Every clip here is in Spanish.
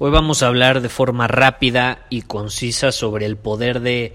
Hoy vamos a hablar de forma rápida y concisa sobre el poder de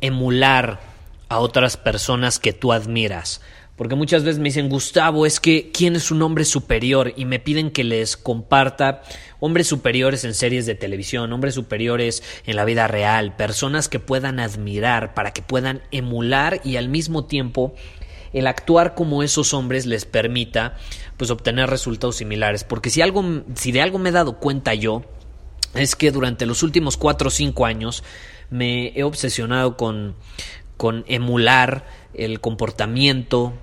emular a otras personas que tú admiras. Porque muchas veces me dicen, Gustavo, es que ¿quién es un hombre superior? Y me piden que les comparta hombres superiores en series de televisión, hombres superiores en la vida real, personas que puedan admirar, para que puedan emular y al mismo tiempo el actuar como esos hombres les permita pues obtener resultados similares. Porque si algo, si de algo me he dado cuenta yo, es que durante los últimos cuatro o cinco años me he obsesionado con, con emular el comportamiento,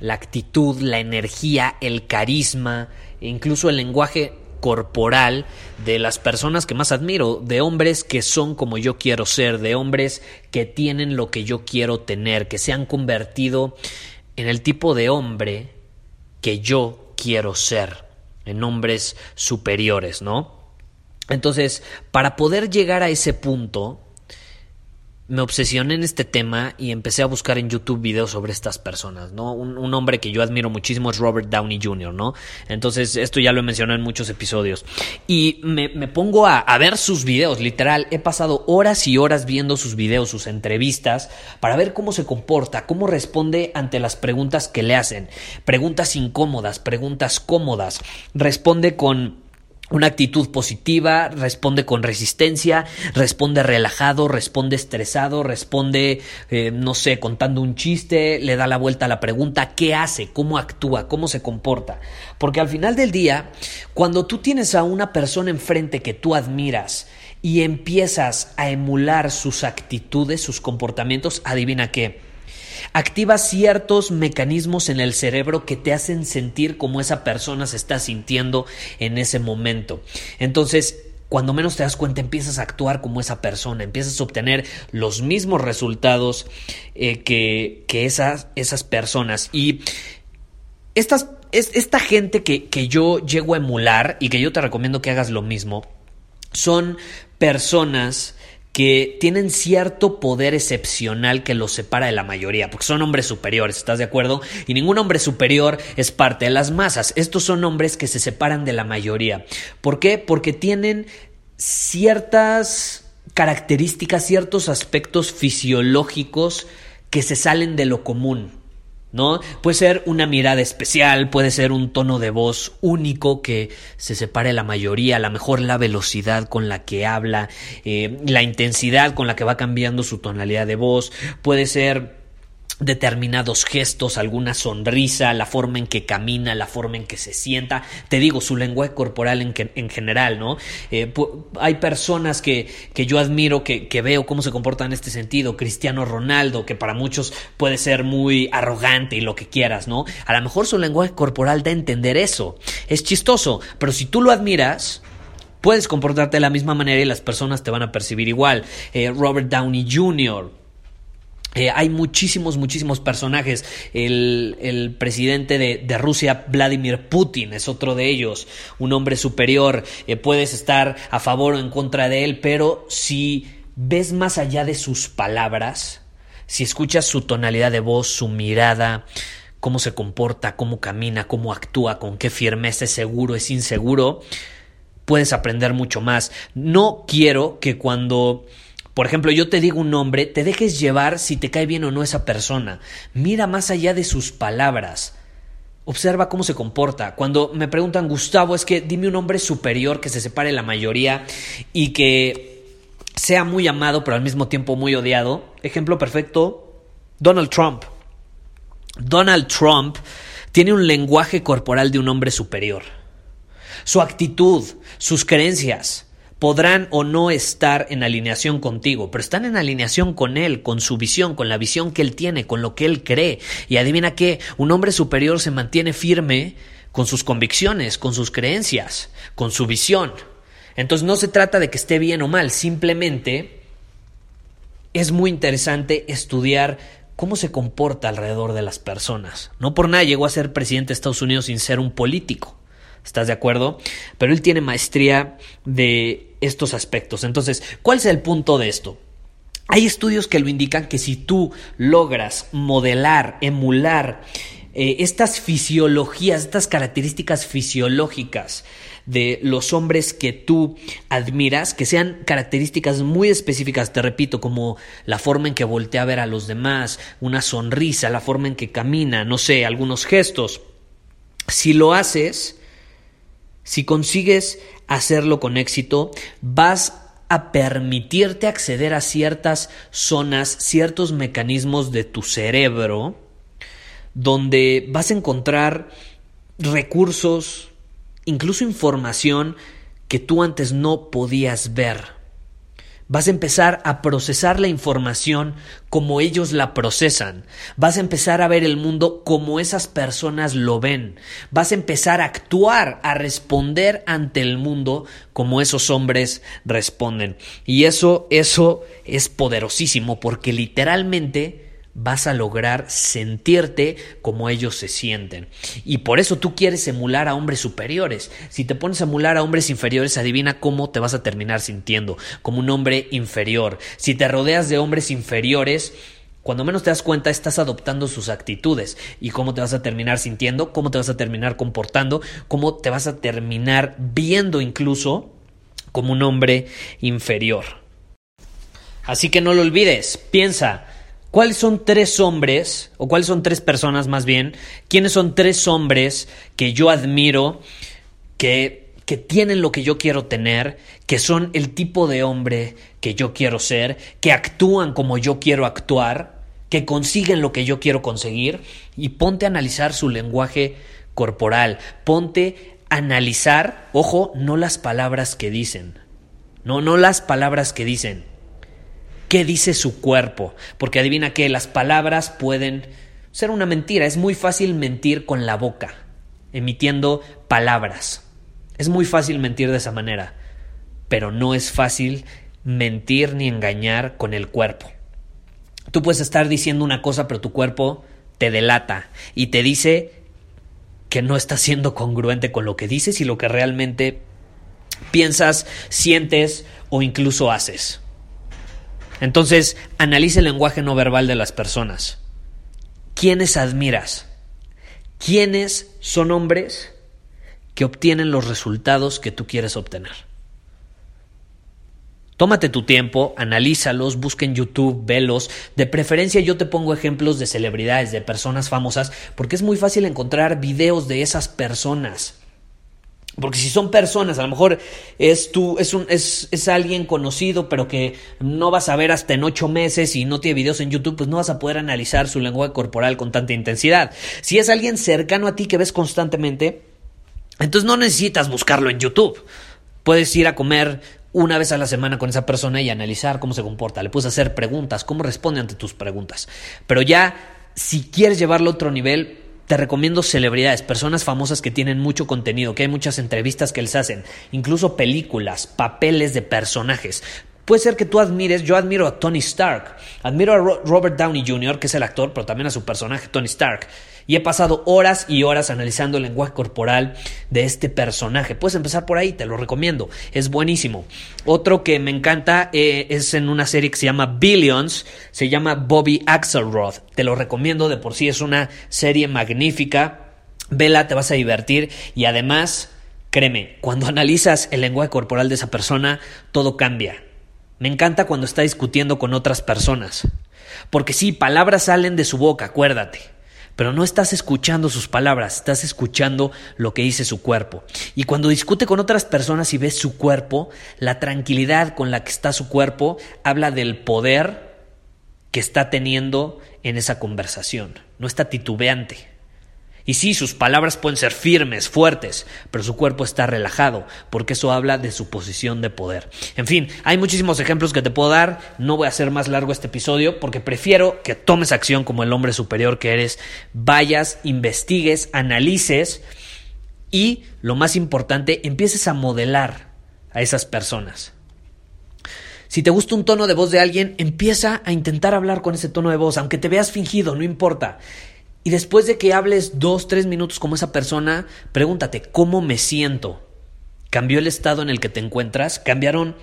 la actitud, la energía, el carisma, e incluso el lenguaje corporal de las personas que más admiro, de hombres que son como yo quiero ser, de hombres que tienen lo que yo quiero tener, que se han convertido en el tipo de hombre que yo quiero ser, en hombres superiores, ¿no? Entonces, para poder llegar a ese punto, me obsesioné en este tema y empecé a buscar en YouTube videos sobre estas personas, ¿no? Un, hombre que yo admiro muchísimo es Robert Downey Jr., ¿no? Entonces, esto ya lo he mencionado en muchos episodios. Y me, pongo a, a, ver sus videos, literal. He pasado horas y horas viendo sus videos, sus entrevistas, para ver cómo se comporta, cómo responde ante las preguntas que le hacen. Preguntas incómodas, preguntas cómodas. Responde con una actitud positiva, responde con resistencia, responde relajado, responde estresado, responde, eh, no sé, contando un chiste, le da la vuelta a la pregunta, ¿qué hace? ¿Cómo actúa? ¿Cómo se comporta? Porque al final del día, cuando tú tienes a una persona enfrente que tú admiras y empiezas a emular sus actitudes, sus comportamientos, adivina qué activa ciertos mecanismos en el cerebro que te hacen sentir como esa persona se está sintiendo en ese momento. Entonces, cuando menos te das cuenta empiezas a actuar como esa persona, empiezas a obtener los mismos resultados eh, que, que esas, esas personas. Y estas, esta gente que, que yo llego a emular y que yo te recomiendo que hagas lo mismo, son personas que tienen cierto poder excepcional que los separa de la mayoría, porque son hombres superiores, ¿estás de acuerdo? Y ningún hombre superior es parte de las masas. Estos son hombres que se separan de la mayoría. ¿Por qué? Porque tienen ciertas características, ciertos aspectos fisiológicos que se salen de lo común. ¿No? Puede ser una mirada especial, puede ser un tono de voz único que se separe la mayoría, a lo mejor la velocidad con la que habla, eh, la intensidad con la que va cambiando su tonalidad de voz, puede ser determinados gestos, alguna sonrisa, la forma en que camina, la forma en que se sienta, te digo, su lenguaje corporal en, en general, ¿no? Eh, hay personas que, que yo admiro, que, que, veo cómo se comportan en este sentido, Cristiano Ronaldo, que para muchos puede ser muy arrogante y lo que quieras, ¿no? A lo mejor su lenguaje corporal da a entender eso, es chistoso, pero si tú lo admiras, puedes comportarte de la misma manera y las personas te van a percibir igual. Eh, Robert Downey Jr., eh, hay muchísimos, muchísimos personajes. El, presidente de, Rusia, Vladimir Putin, es otro de ellos. Un hombre superior. Eh, puedes estar a favor o en contra de él, pero si ves más allá de sus palabras, si escuchas su tonalidad de voz, su mirada, cómo se comporta, cómo camina, cómo actúa, con qué firmeza es seguro, es inseguro, puedes aprender mucho más. No quiero que cuando por ejemplo, yo te digo un nombre, te dejes llevar si te cae bien o no esa persona. Mira más allá de sus palabras. Observa cómo se comporta. Cuando me preguntan, Gustavo, es que dime un hombre superior que se separe de la mayoría y que sea muy amado pero al mismo tiempo muy odiado. Ejemplo perfecto, Donald Trump. Donald Trump tiene un lenguaje corporal de un hombre superior. Su actitud, sus creencias, podrán o no estar en alineación contigo, pero están en alineación con él, con su visión, con la visión que él tiene, con lo que él cree. Y adivina qué, un hombre superior se mantiene firme con sus convicciones, con sus creencias, con su visión. Entonces no se trata de que esté bien o mal, simplemente es muy interesante estudiar cómo se comporta alrededor de las personas. No por nada llegó a ser presidente de Estados Unidos sin ser un político. ¿Estás de acuerdo? Pero él tiene maestría de estos aspectos. Entonces, ¿cuál es el punto de esto? Hay estudios que lo indican que si tú logras modelar, emular eh, estas fisiologías, estas características fisiológicas de los hombres que tú admiras, que sean características muy específicas, te repito, como la forma en que voltea a ver a los demás, una sonrisa, la forma en que camina, no sé, algunos gestos. Si lo haces, si consigues hacerlo con éxito, vas a permitirte acceder a ciertas zonas, ciertos mecanismos de tu cerebro, donde vas a encontrar recursos, incluso información que tú antes no podías ver. Vas a empezar a procesar la información como ellos la procesan. Vas a empezar a ver el mundo como esas personas lo ven. Vas a empezar a actuar, a responder ante el mundo como esos hombres responden. Y eso, eso es poderosísimo porque literalmente vas a lograr sentirte como ellos se sienten. Y por eso tú quieres emular a hombres superiores. Si te pones a emular a hombres inferiores, adivina cómo te vas a terminar sintiendo, como un hombre inferior. Si te rodeas de hombres inferiores, cuando menos te das cuenta, estás adoptando sus actitudes. ¿Y cómo te vas a terminar sintiendo? ¿Cómo te vas a terminar comportando? ¿Cómo te vas a terminar viendo incluso como un hombre inferior? Así que no lo olvides, piensa, ¿Cuáles son tres hombres, o cuáles son tres personas más bien? ¿Quiénes son tres hombres que yo admiro, que, que tienen lo que yo quiero tener, que son el tipo de hombre que yo quiero ser, que actúan como yo quiero actuar, que consiguen lo que yo quiero conseguir? Y ponte a analizar su lenguaje corporal, ponte a analizar, ojo, no las palabras que dicen, no, no las palabras que dicen qué dice su cuerpo, porque adivina que las palabras pueden ser una mentira, es muy fácil mentir con la boca, emitiendo palabras. Es muy fácil mentir de esa manera, pero no es fácil mentir ni engañar con el cuerpo. Tú puedes estar diciendo una cosa, pero tu cuerpo te delata y te dice que no estás siendo congruente con lo que dices y lo que realmente piensas, sientes o incluso haces. Entonces, analice el lenguaje no verbal de las personas. ¿Quiénes admiras? ¿Quiénes son hombres que obtienen los resultados que tú quieres obtener? Tómate tu tiempo, analízalos, busca en YouTube, velos. De preferencia yo te pongo ejemplos de celebridades, de personas famosas, porque es muy fácil encontrar videos de esas personas. Porque si son personas, a lo mejor es tú, es un, es, es, alguien conocido, pero que no vas a ver hasta en ocho meses y no tiene videos en YouTube, pues no vas a poder analizar su lenguaje corporal con tanta intensidad. Si es alguien cercano a ti que ves constantemente, entonces no necesitas buscarlo en YouTube. Puedes ir a comer una vez a la semana con esa persona y analizar cómo se comporta. Le puedes hacer preguntas, cómo responde ante tus preguntas. Pero ya, si quieres llevarlo a otro nivel, te recomiendo celebridades, personas famosas que tienen mucho contenido, que hay muchas entrevistas que les hacen, incluso películas, papeles de personajes. Puede ser que tú admires, yo admiro a Tony Stark, admiro a Robert Downey Jr., que es el actor, pero también a su personaje Tony Stark. Y he pasado horas y horas analizando el lenguaje corporal de este personaje. Puedes empezar por ahí, te lo recomiendo. Es buenísimo. Otro que me encanta eh, es en una serie que se llama Billions. Se llama Bobby Axelrod. Te lo recomiendo, de por sí es una serie magnífica. Vela, te vas a divertir. Y además, créeme, cuando analizas el lenguaje corporal de esa persona, todo cambia. Me encanta cuando está discutiendo con otras personas. Porque sí, palabras salen de su boca, acuérdate pero no estás escuchando sus palabras, estás escuchando lo que dice su cuerpo. Y cuando discute con otras personas y ves su cuerpo, la tranquilidad con la que está su cuerpo habla del poder que está teniendo en esa conversación. No está titubeante. Y sí, sus palabras pueden ser firmes, fuertes, pero su cuerpo está relajado, porque eso habla de su posición de poder. En fin, hay muchísimos ejemplos que te puedo dar, no voy a hacer más largo este episodio, porque prefiero que tomes acción como el hombre superior que eres, vayas, investigues, analices y, lo más importante, empieces a modelar a esas personas. Si te gusta un tono de voz de alguien, empieza a intentar hablar con ese tono de voz, aunque te veas fingido, no importa. Y después de que hables dos, tres minutos como esa persona, pregúntate, ¿cómo me siento? ¿Cambió el estado en el que te encuentras? ¿Cambiaron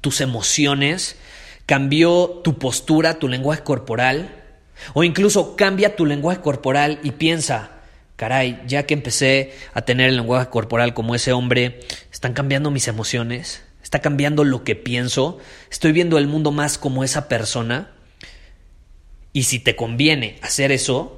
tus emociones? ¿Cambió tu postura, tu lenguaje corporal? O incluso cambia tu lenguaje corporal y piensa, caray, ya que empecé a tener el lenguaje corporal como ese hombre, ¿están cambiando mis emociones? ¿Está cambiando lo que pienso? ¿Estoy viendo el mundo más como esa persona? Y si te conviene hacer eso,